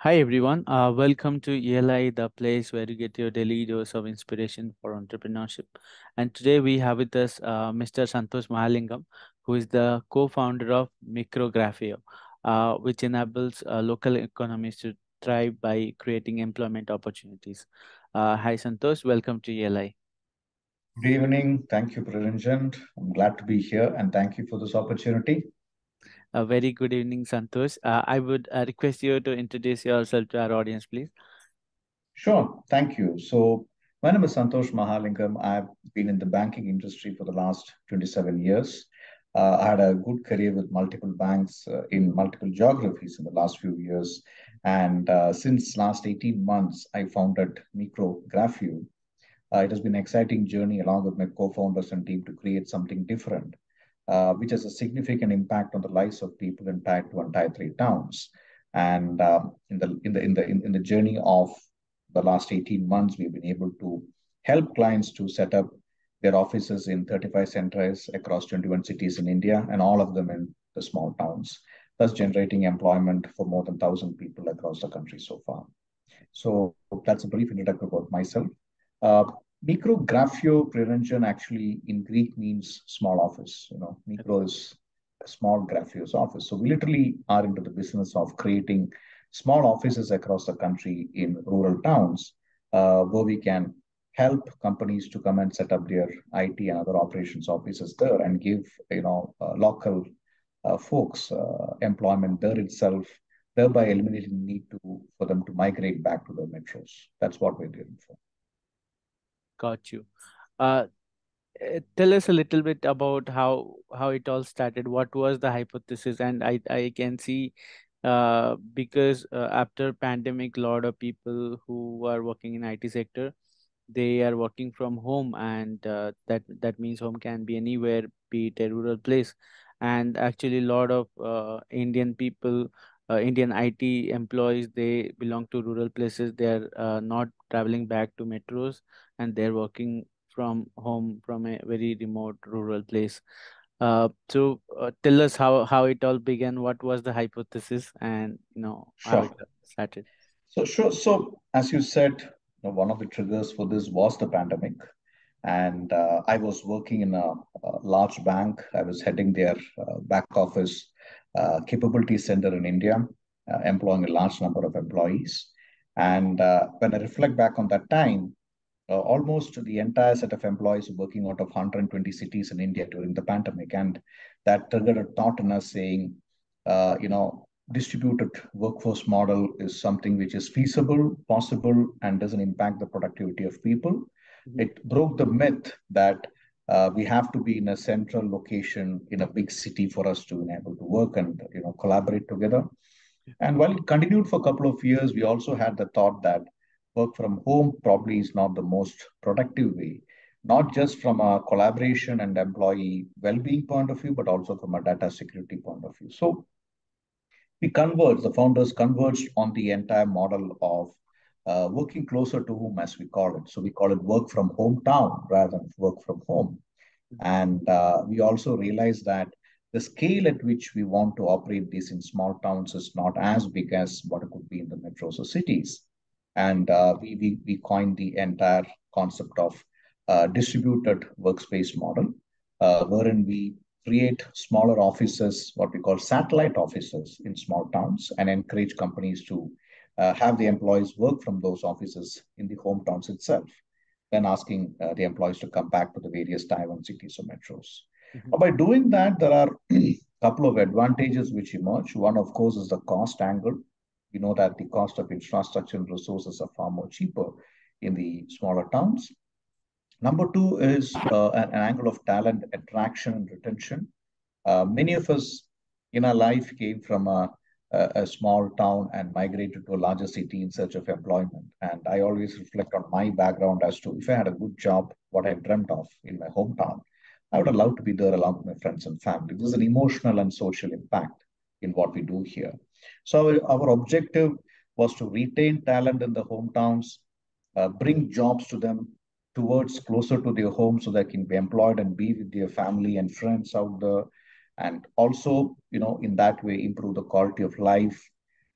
Hi everyone, uh, welcome to ELI, the place where you get your daily dose of inspiration for entrepreneurship. And today we have with us uh, Mr. Santosh Mahalingam, who is the co-founder of Micrographio, uh, which enables uh, local economies to thrive by creating employment opportunities. Uh, hi Santosh, welcome to ELI. Good evening. Thank you, Praranjan. I'm glad to be here and thank you for this opportunity. A very good evening, Santosh. Uh, I would uh, request you to introduce yourself to our audience, please. Sure. Thank you. So, my name is Santosh Mahalingam. I've been in the banking industry for the last 27 years. Uh, I had a good career with multiple banks uh, in multiple geographies in the last few years. And uh, since last 18 months, I founded Micrographio. Uh, it has been an exciting journey along with my co-founders and team to create something different uh, which has a significant impact on the lives of people in Tier 2 and Tier 3 towns. And um, in the in the in the in, in the journey of the last 18 months, we've been able to help clients to set up their offices in 35 centers across 21 cities in India, and all of them in the small towns, thus generating employment for more than 1,000 people across the country so far. So that's a brief introduction about myself. Uh, Micrographio Praranjan actually in Greek means small office. You know, micro is a small graphio's office. So we literally are into the business of creating small offices across the country in rural towns uh, where we can help companies to come and set up their IT and other operations offices there and give you know uh, local uh, folks uh, employment there itself, thereby eliminating the need to for them to migrate back to the metros. That's what we're doing for. Got you. Uh, eh, tell us a little bit about how how it all started. What was the hypothesis? And I I can see uh, because uh, after pandemic, a lot of people who are working in IT sector, they are working from home, and uh, that that means home can be anywhere, be it a rural place. And actually, a lot of uh, Indian people uh, Indian IT employees, they belong to rural places. They're uh, not traveling back to metros and they're working from home from a very remote rural place. Uh, so uh, tell us how, how it all began, what was the hypothesis and, you know, how it Sure. started. So sure. So as you said, you know, one of the triggers for this was the pandemic. And uh, I was working in a, a large bank. I was heading their uh, back office uh, capability center in India, uh, employing a large number of employees. And uh, when I reflect back on that time, uh, almost the entire set of employees working out of 120 cities in India during the pandemic. And that triggered a thought in us saying, uh, you know, distributed workforce model is something which is feasible, possible, and doesn't impact the productivity of people. Mm-hmm. It broke the myth that uh, we have to be in a central location in a big city for us to be able to work and you know collaborate together. And while it continued for a couple of years, we also had the thought that work from home probably is not the most productive way, not just from a collaboration and employee well-being point of view, but also from a data security point of view. So we converged, the founders converged on the entire model of uh, working closer to home, as we call it. So we call it work from hometown rather than work from home. And uh, we also realized that the scale at which we want to operate this in small towns is not as big as what it could be in the metros or cities. And uh, we, we, we coined the entire concept of uh, distributed workspace model, uh, wherein we create smaller offices, what we call satellite offices in small towns, and encourage companies to uh, have the employees work from those offices in the hometowns itself, then asking uh, the employees to come back to the various Tier 1 cities or metros. Mm-hmm. By doing that, there are a couple of advantages which emerge. One, of course, is the cost angle. We know that the cost of infrastructure and resources are far more cheaper in the smaller towns. Number two is uh, an, an, angle of talent attraction and retention. Uh, many of us in our life came from a a, a, small town and migrated to a larger city in search of employment. And I always reflect on my background as to if I had a good job, what I dreamt of in my hometown, I would have loved to be there along with my friends and family. There's an emotional and social impact in what we do here. So our objective was to retain talent in the hometowns, uh, bring jobs to them towards closer to their home so they can be employed and be with their family and friends out there and also you know in that way improve the quality of life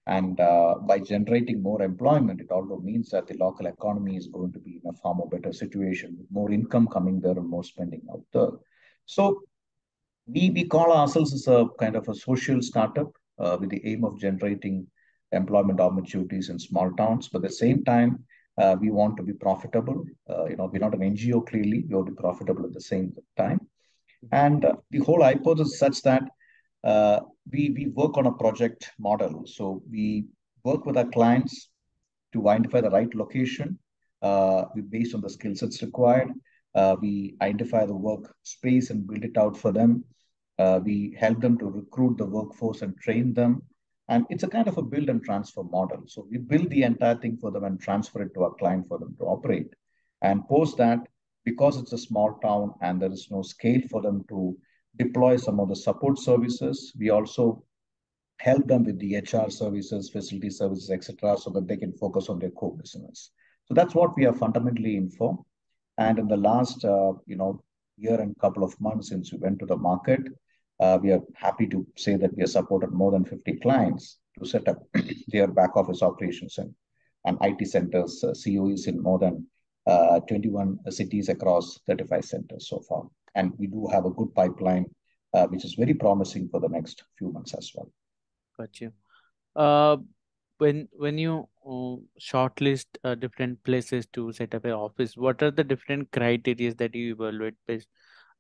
And uh, by generating more employment, it also means that the local economy is going to be in a far more better situation, with more income coming there and more spending out there. So we, we call ourselves as a kind of a social startup uh, with the aim of generating employment opportunities in small towns. But at the same time, uh, we want to be profitable. Uh, you know, we're not an NGO clearly. We want to be profitable at the same time. And uh, the whole hypothesis is such that uh, we, we work on a project model. So we work with our clients to identify the right location uh, based on the skill sets required. Uh, we identify the work space and build it out for them. Uh, we help them to recruit the workforce and train them. And it's a kind of a build and transfer model. So we build the entire thing for them and transfer it to our client for them to operate. And post that, because it's a small town and there is no scale for them to deploy some of the support services. We also help them with the HR services, facility services, etc., so that they can focus on their core business. So that's what we are fundamentally in for. And in the last, uh, you know, year and couple of months since we went to the market, we are happy to say that we have supported more than 50 clients to set up their back office operations and, and IT centers, uh, COEs in more than uh, 21 cities across 35 centers so far and we do have a good pipeline, uh, which is very promising for the next few months as well. Got you. Uh, when when you uh, shortlist uh, different places to set up an office, what are the different criteria that you evaluate based?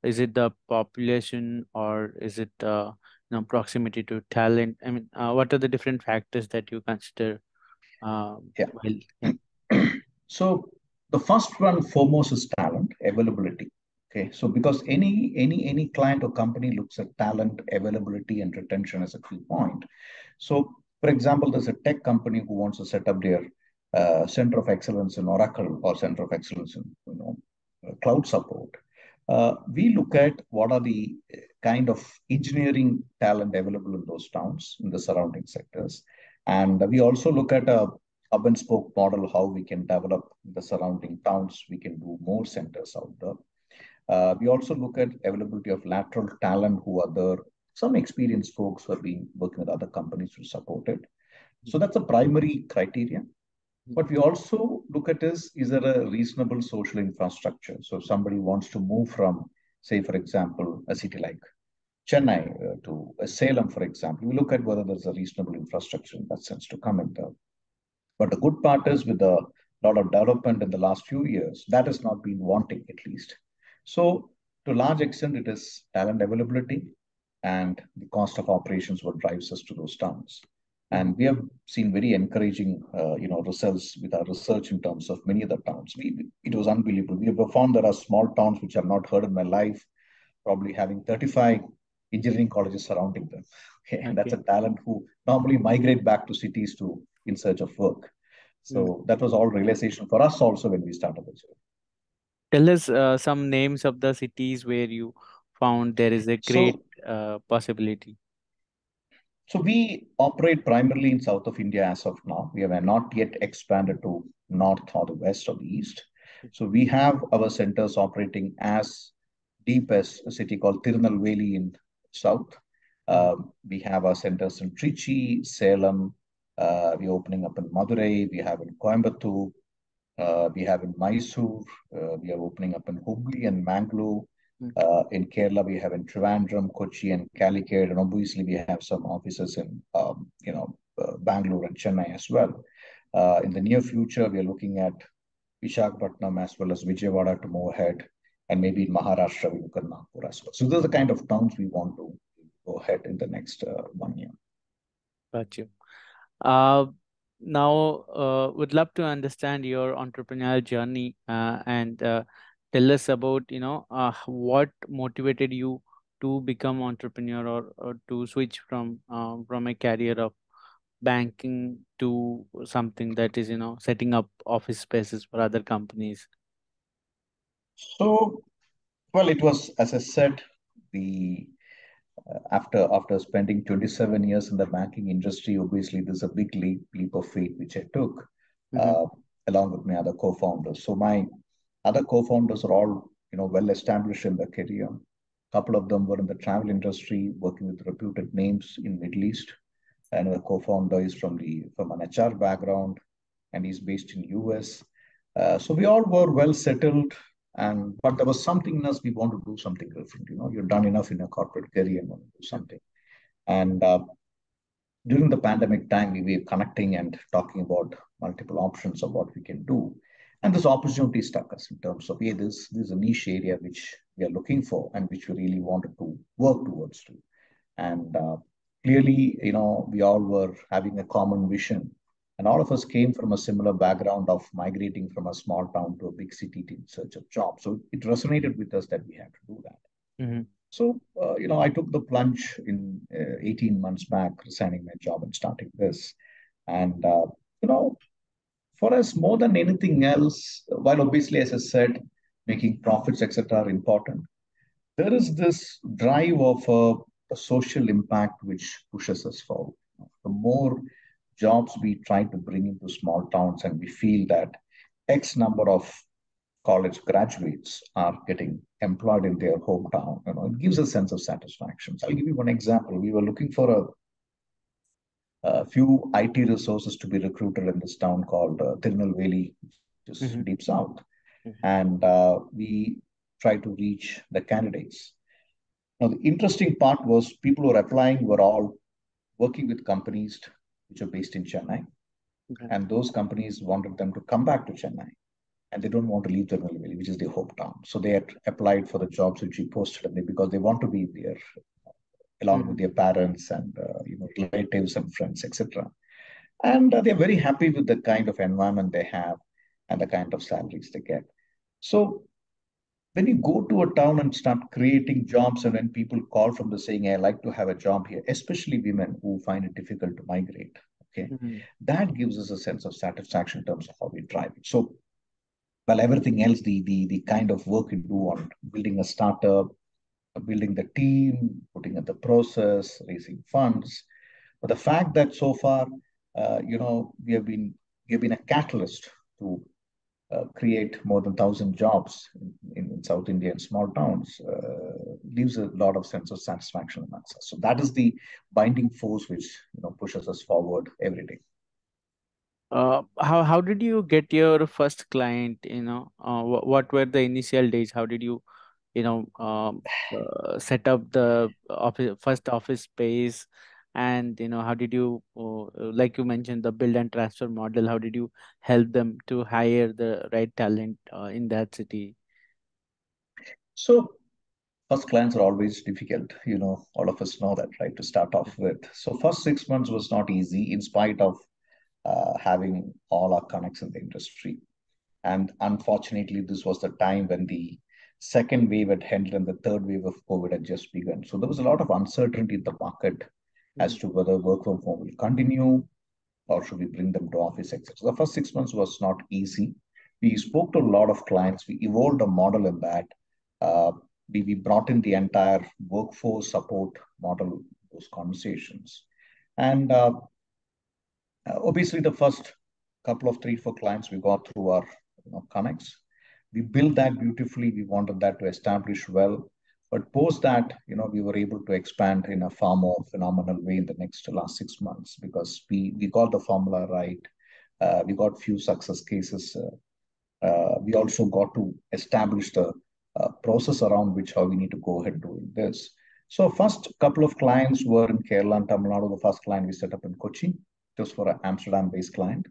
Is it the population or is it uh, you know proximity to talent? I mean, uh, what are the different factors that you consider? Um, yeah. Well, yeah. so the first one foremost is talent availability Okay, so because any any any client or company looks at talent availability and retention as a key point. So, for example, there's a tech company who wants to set up their uh, center of excellence in Oracle or center of excellence in you know cloud support. Uh, we look at what are the kind of engineering talent available in those towns in the surrounding sectors, and we also look at a hub and spoke model how we can develop the surrounding towns. We can do more centers out there. Uh, we also look at availability of lateral talent who are there, some experienced folks who have been working with other companies to support it. So that's a primary criteria. What we also look at is, is there a reasonable social infrastructure? So if somebody wants to move from, say, for example, a city like Chennai uh, to Salem, for example, we look at whether there's a reasonable infrastructure in that sense to come in there. But the good part is with a lot of development in the last few years, that has not been wanting at least. So to a large extent, it is talent availability and the cost of operations what drives us to those towns. And we have seen very encouraging, uh, you know, results with our research in terms of many other towns. We, it was unbelievable. We have found there are small towns which I've not heard in my life, probably having 35 engineering colleges surrounding them. Okay? And that's a talent who normally migrate back to cities to in search of work. So mm. that was all realization for us also when we started the journey tell us uh, some names of the cities where you found there is a great so, uh, possibility. So we operate primarily in south of India as of now. We have not yet expanded to north or the west or the east. So we have our centers operating as deep as a city called Tirunelveli in south. Uh, we have our centers in Trichy, Salem. Uh, we're opening up in Madurai. We have in Coimbatore. Uh, we have in Mysore, uh, we are opening up in Hubli and Mangalore. Uh, in Kerala, we have in Trivandrum, Kochi, and Calicut, and obviously we have some offices in, um, you know, uh, Bangalore and Chennai as well. Uh, in the near future, we are looking at Visakhapatnam as well as Vijayawada to move ahead, and maybe in Maharashtra, we look at Nagpur as well. So those are the kind of towns we want to go ahead in the next uh, one year. Got you now uh, would love to understand your entrepreneurial journey uh, and uh, tell us about you know uh, what motivated you to become entrepreneur or, or to switch from uh, from a career of banking to something that is you know setting up office spaces for other companies so well it was as i said the uh, after after spending 27 years in the banking industry, obviously there's a big leap leap of faith which I took, mm-hmm. uh, along with my other co-founders. So my other co-founders are all you know well established in their career. A couple of them were in the travel industry, working with reputed names in Middle East. and the co-founder is from the from an HR background, and he's based in US. Uh, so we all were well settled, and but there was something in us we want to do something different. You know, you've done enough in a corporate career and want to do something. And uh, during the pandemic time, we were connecting and talking about multiple options of what we can do. And this opportunity struck us in terms of, yeah, this, this is a niche area which we are looking for and which we really wanted to work towards. To. And uh, clearly, you know, we all were having a common vision. And all of us came from a similar background of migrating from a small town to a big city in search of jobs. So it resonated with us that we had to do that. Mm-hmm. So, uh, you know, I took the plunge in uh, 18 months back, resigning my job and starting this. And, uh, you know, for us, more than anything else, while obviously, as I said, making profits, etc., are important, there is this drive of a, a social impact which pushes us forward. The more jobs we try to bring into small towns, and we feel that X number of college graduates are getting employed in their hometown, you know, it gives a sense of satisfaction. So I'll give you one example. We were looking for a a few IT resources to be recruited in this town called uh, Tirunelveli, which is mm-hmm. deep south. Mm-hmm. And uh, we tried to reach the candidates. Now, the interesting part was people who were applying were all working with companies which are based in Chennai. Okay. And those companies wanted them to come back to Chennai. And they don't want to leave Tirunelveli, which is their hometown. So they had applied for the jobs which we posted and they, because they want to be there along mm-hmm. with their parents and uh, you know relatives and friends, etc. And uh, they're very happy with the kind of environment they have and the kind of salaries they get. So when you go to a town and start creating jobs, and when people call from the saying, "I like to have a job here," especially women who find it difficult to migrate, okay, mm-hmm. that gives us a sense of satisfaction in terms of how we drive it. So, well, everything else, the the the kind of work you do on building a startup, building the team, putting in the process, raising funds. But the fact that so far, uh, you know, we have been we have been a catalyst to uh, create more than thousand jobs in, in, South India and small towns uh, leaves a lot of sense of satisfaction and us. So that is the binding force which you know pushes us forward every day. Uh, how how did you get your first client? You know, uh, what were the initial days? How did you you know um, uh, set up the office first office space and you know how did you uh, like you mentioned the build and transfer model how did you help them to hire the right talent uh, in that city? So first clients are always difficult you know all of us know that right to start off with. So first six months was not easy in spite of uh, having all our connects in the industry. And unfortunately this was the time when the second wave had ended and the third wave of COVID had just begun. So there was a lot of uncertainty in the market mm-hmm. as to whether work from home will continue or should we bring them to office, etc. The first six months was not easy. We spoke to a lot of clients. We evolved a model in that. Uh, we, we brought in the entire workforce support model, those conversations. And uh, obviously, the first couple of three, four clients we got through our you know, connects we built that beautifully. We wanted that to establish well. But post that, you know, we were able to expand in a far more phenomenal way in the next last six months because we we got the formula right. Uh, we got few success cases. Uh, uh, we also got to establish the uh, process around which how we need to go ahead doing this. So first couple of clients were in Kerala and Tamil Nadu. The first client we set up in Kochi, just for an Amsterdam-based client.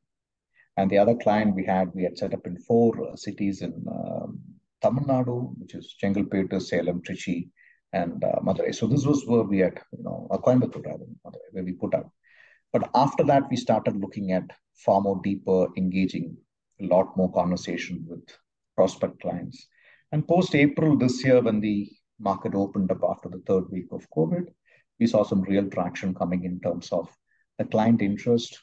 And the other client we had, we had set up in four uh, cities in um, Tamil Nadu, which is Chengalpettu, Salem, Trichy, and uh, Madurai. So this was where we had, you know, a Coimbatore, Madurai, where we put out. But after that, we started looking at far more deeper, engaging, a lot more conversation with prospect clients. And post April this year, when the market opened up after the third week of COVID, we saw some real traction coming in terms of the client interest,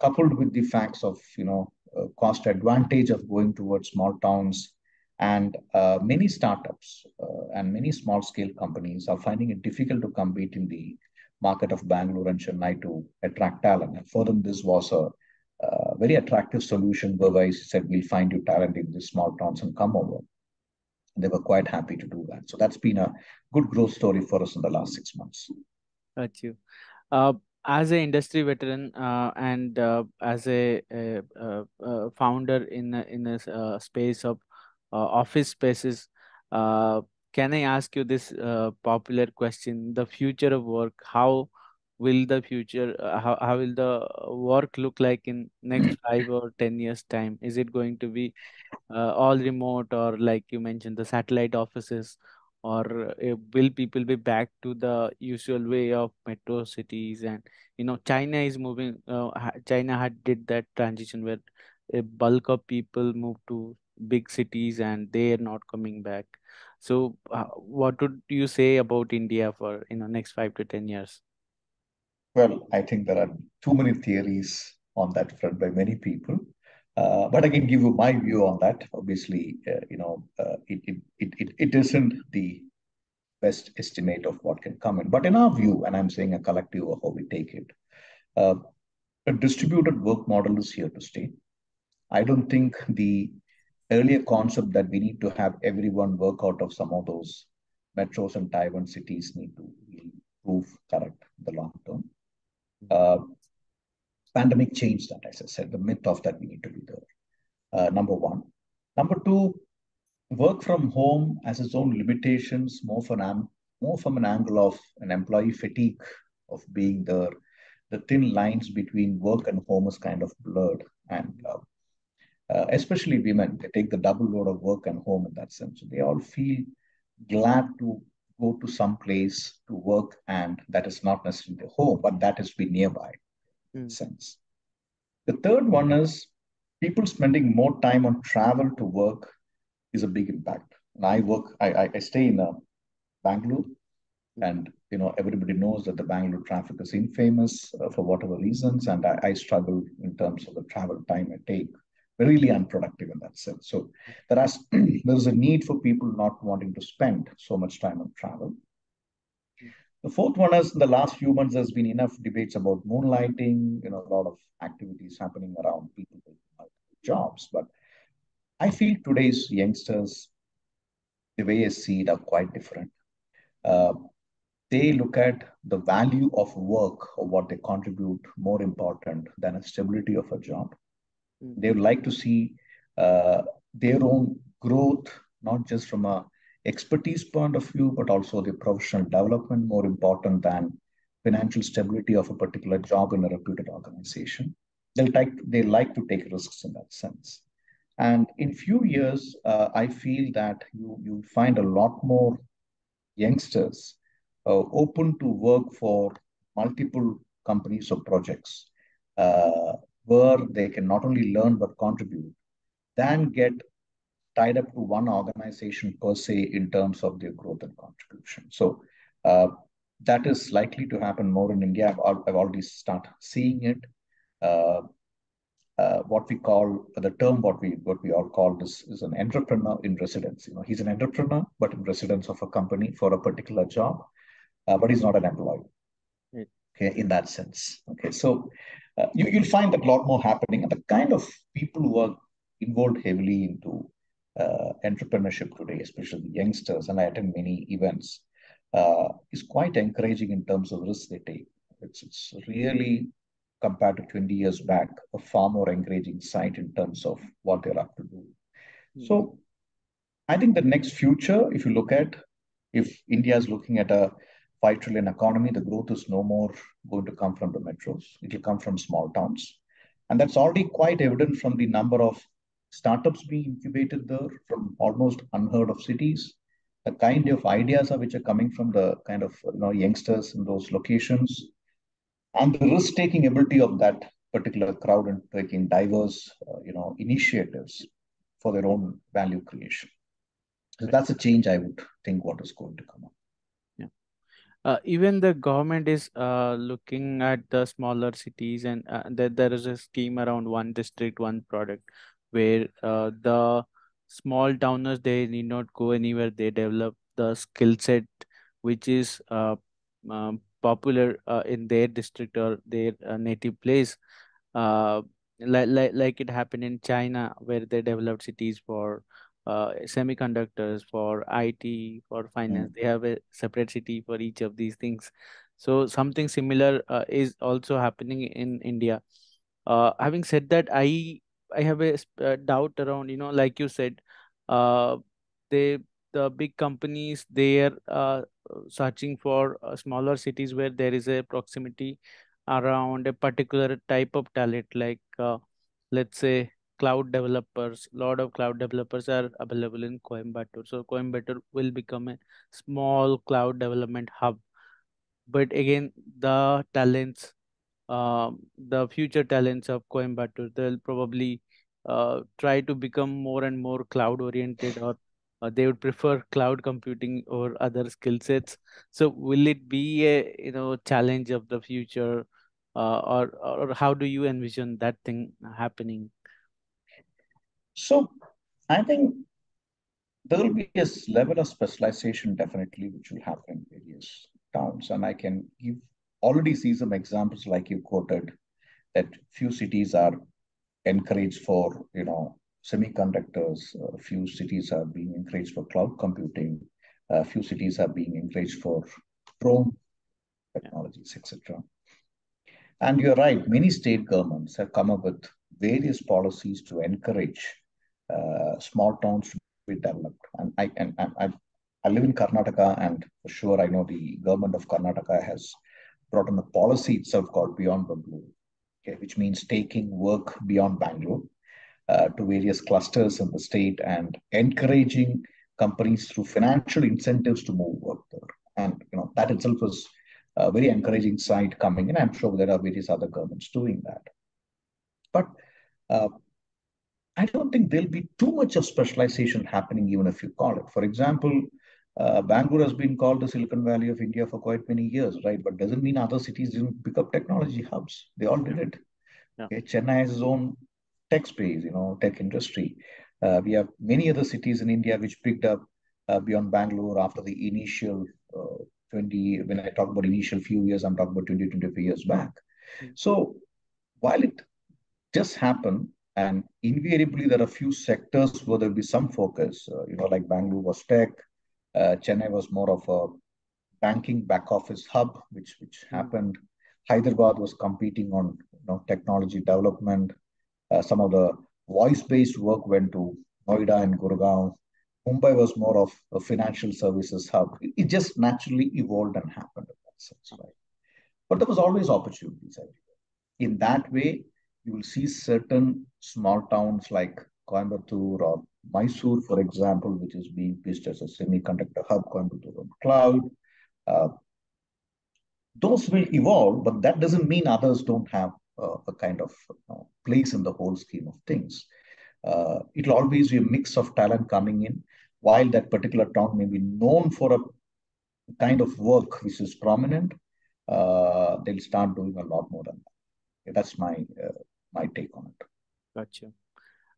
coupled with the facts of you know uh, cost advantage of going towards small towns and uh, many startups uh, and many small scale companies are finding it difficult to compete in the market of Bangalore and Chennai to attract talent. And for them, this was a uh, very attractive solution whereby he said, We'll find you talent in these small towns and come over. They were quite happy to do that. So that's been a good growth story for us in the last six months. Got you. As a industry veteran uh, and uh, as a, a, a, founder in a, in a uh, space of uh, office spaces, uh, can I ask you this uh, popular question? The future of work, how will the future, how, how will the work look like in next five or 10 years time? Is it going to be all remote or like you mentioned, the satellite offices? Or uh, will people be back to the usual way of metro cities? And you know china is moving uh, china had did that transition where a bulk of people moved to big cities and they are not coming back. So uh, what would you say about india for you know next 5 to 10 years? Well i think there are too many theories on that front by many people uh, but I can give you my view on that. Obviously, uh, you know, uh, it, it, it, it isn't the best estimate of what can come in. But in our view, and I'm saying a collective of how we take it, uh, a distributed work model is here to stay. I don't think the earlier concept that we need to have everyone work out of some of those metros and Tier 1 cities need to prove correct in the long term. Uh, pandemic changed that, as I said, the myth of that we need to be there. Uh, number one. Number two, work from home has its own limitations, more from, an, more from an angle of an employee fatigue of being there. The thin lines between work and home is kind of blurred. And uh, uh, especially women, they take the double load of work and home in that sense. So they all feel glad to go to some place to work, and that is not necessarily the home, but that is be nearby mm. sense. The third one is people spending more time on travel to work is a big impact. And I work, I, I, stay in a uh, Bangalore, mm. and you know everybody knows that the Bangalore traffic is infamous uh, for whatever reasons, and I, I, struggle in terms of the travel time I take. Really unproductive in that sense. So there is there is a need for people not wanting to spend so much time on travel. The fourth one is in the last few months, there's been enough debates about moonlighting, you know, a lot of activities happening around people jobs. But I feel today's youngsters, the way I see it, are quite different. Uh, they look at the value of work or what they contribute more important than a stability of a job. Mm-hmm. They would like to see uh, their own growth, not just from a expertise point of view, but also the professional development more important than financial stability of a particular job in a reputed organization. They'll take, they like to take risks in that sense. And in few years, uh, I feel that you you find a lot more youngsters uh, open to work for multiple companies or projects uh, where they can not only learn but contribute, than get tied up to one organization per se in terms of their growth and contribution. So uh, that is likely to happen more in India. I've, I've already started seeing it. Uh, uh, what we call the term, what we what we all call this is an entrepreneur in residence. You know, he's an entrepreneur, but in residence of a company for a particular job, uh, but he's not an employee. Mm. Okay, in that sense. Okay, so uh, you, you'll find that a lot more happening, and the kind of people who are involved heavily into uh, entrepreneurship today, especially youngsters, and I attend many events, uh, is quite encouraging in terms of risks they take. It's, it's really, compared to 20 years back, a far more encouraging site in terms of what they're up to do. Mm-hmm. So I think the next future, if you look at, if India is looking at a 5 trillion economy, the growth is no more going to come from the metros. It will come from small towns. And that's already quite evident from the number of startups being incubated there from almost unheard of cities, the kind of ideas are which are coming from the kind of you know youngsters in those locations, and the risk-taking ability of that particular crowd in taking diverse uh, you know initiatives for their own value creation. So that's a change I would think what is going to come up. Yeah. Uh, even the government is uh, looking at the smaller cities and uh, that there is a scheme around one district one product where uh, the small towners they need not go anywhere they develop the skill set which is uh, um, popular uh, in their district or their uh, native place uh, like, like like it happened in china where they developed cities for uh, semiconductors for it for finance mm. they have a separate city for each of these things So something similar uh, is also happening in India. Uh, having said that, I I have a, a doubt around you know like you said, uh, they the big companies they are uh, searching for uh, smaller cities where there is a proximity around a particular type of talent like uh, let's say cloud developers. Lot of cloud developers are available in coimbatore. So coimbatore will become a small cloud development hub. But again the talents the future talents of coimbatore they'll probably uh, try to become more and more cloud oriented or uh, they would prefer cloud computing or other skill sets so will it be a you know challenge of the future uh, or or how do you envision that thing happening So I think there will be a level of specialization definitely which will happen in various towns. And I can give already see some examples like you quoted that few cities are encouraged for, you know, semiconductors, a few cities are being encouraged for cloud computing, a few cities are being encouraged for drone technologies, etc. And you're right, many state governments have come up with various policies to encourage uh, small towns to be developed. And I and, and I, I live in Karnataka, and for sure I know the government of Karnataka has brought in a policy itself called Beyond Bangalore, okay, which means taking work beyond Bangalore uh, to various clusters in the state and encouraging companies through financial incentives to move work there. And you know that itself was a very encouraging side coming in. I'm sure there are various other governments doing that. But uh, I don't think there'll be too much of specialization happening, even if you call it. For example, uh, Bangalore has been called the Silicon Valley of India for quite many years, right? But doesn't mean other cities didn't pick up technology hubs. They all did it. Yeah. Okay? Chennai has its own tech space, you know, tech industry. Uh, we have many other cities in India which picked up uh, beyond Bangalore after the initial uh, 20, when I talk about initial few years, I'm talking about 20, 25 years back. Mm-hmm. So while it just happened, and invariably, there are a few sectors where there'll be some focus. Uh, you know, like Bangalore was tech, uh, Chennai was more of a banking back office hub, which which mm. happened. Hyderabad was competing on you know technology development. Uh, some of the voice-based work went to Noida and Gurgaon. Mumbai was more of a financial services hub. It, it just naturally evolved and happened in that sense, right? But there was always opportunities everywhere. In that way, you will see certain small towns like Coimbatore or Mysore, for example, which is being pitched as a semiconductor hub, Coimbatore Cloud. Uh, those will evolve, but that doesn't mean others don't have uh, a kind of uh, place in the whole scheme of things. Uh, it'll always be a mix of talent coming in, while that particular town may be known for a kind of work which is prominent, uh, they'll start doing a lot more than that. That's my my take on it. Gotcha.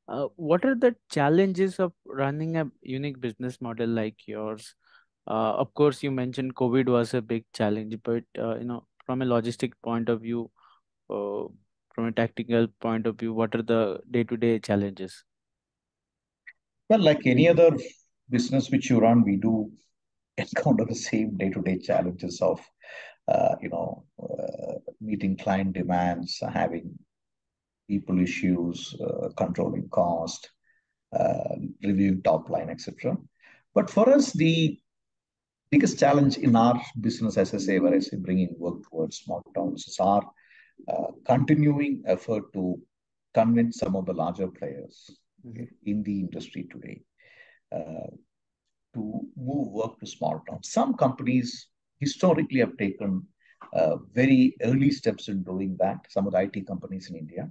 Uh, what are the challenges of running a unique business model like yours? Uh, of course, you mentioned COVID was a big challenge, but uh, you know, from a logistic point of view, uh, from a tactical point of view, what are the day-to-day challenges? Well, like any other business which you run, we do encounter the same day-to-day challenges of, uh, you know, uh, meeting client demands, having people issues, uh, controlling cost, uh, reviewing top line, etc. But for us, the biggest challenge in our business, as I say, where I say bringing work towards small towns, is our uh, continuing effort to convince some of the larger players mm-hmm. in the industry today uh, to move work to small towns. Some companies historically have taken uh, very early steps in doing that. Some of the IT companies in India,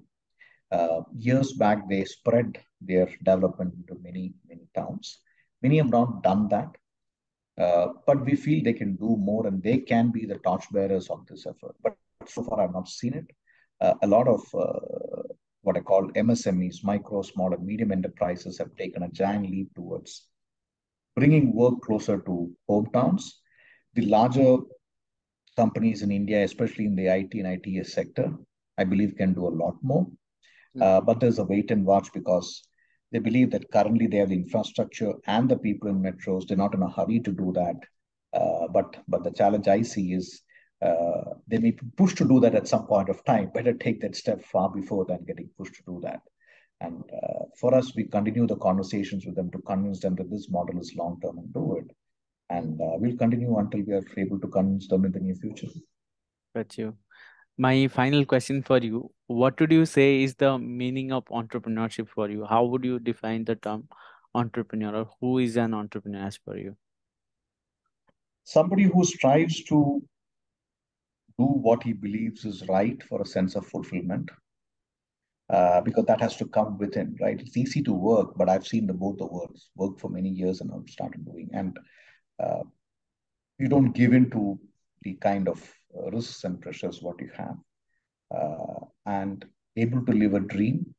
uh, years back, they spread their development into many, many towns. Many have not done that, uh, but we feel they can do more and they can be the torchbearers of this effort. But so far, I've not seen it. Uh, a lot of uh, what I call MSMEs, micro, small, and medium enterprises, have taken a giant leap towards bringing work closer to hometowns. The larger companies in India, especially in the IT and ITES sector, I believe can do a lot more. Uh, but there's a wait and watch because they believe that currently they have the infrastructure and the people in metros. They're not in a hurry to do that. Uh, but but the challenge I see is uh, they may be pushed to do that at some point of time. Better take that step far before than getting pushed to do that. And uh, for us, we continue the conversations with them to convince them that this model is long term and do it. And uh, we'll continue until we are able to convince them in the near future. Got you. My final question for you What would you say is the meaning of entrepreneurship for you? How would you define the term entrepreneur, or who is an entrepreneur as per you? Somebody who strives to do what he believes is right for a sense of fulfillment. Uh, because that has to come within, right? It's easy to work, but I've seen the both the worlds work for many years and I've started doing, and uh, you don't give in to the kind of uh, risks and pressures what you have, and able to live a dream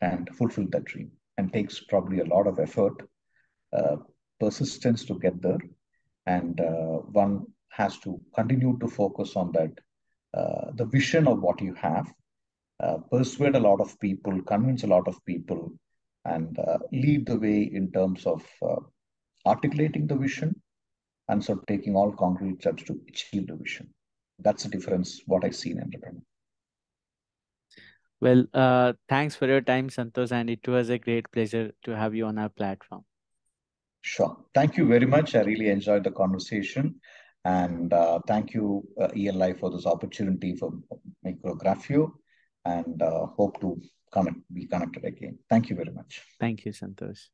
and fulfill that dream, and takes probably a lot of effort, uh, persistence to get there, and uh, one has to continue to focus on that, the vision of what you have uh, persuade a lot of people, convince a lot of people, and uh, lead the way in terms of uh, articulating the vision and so taking all concrete steps to achieve the vision. That's the difference, what I see in entrepreneur. Well, uh, thanks for your time, Santosh, and it was a great pleasure to have you on our platform. Sure. Thank you very much. I really enjoyed the conversation. And uh, thank you, uh, ELI, for this opportunity for Micrographio and uh, hope to connect, be connected again. Thank you very much. Thank you, Santosh.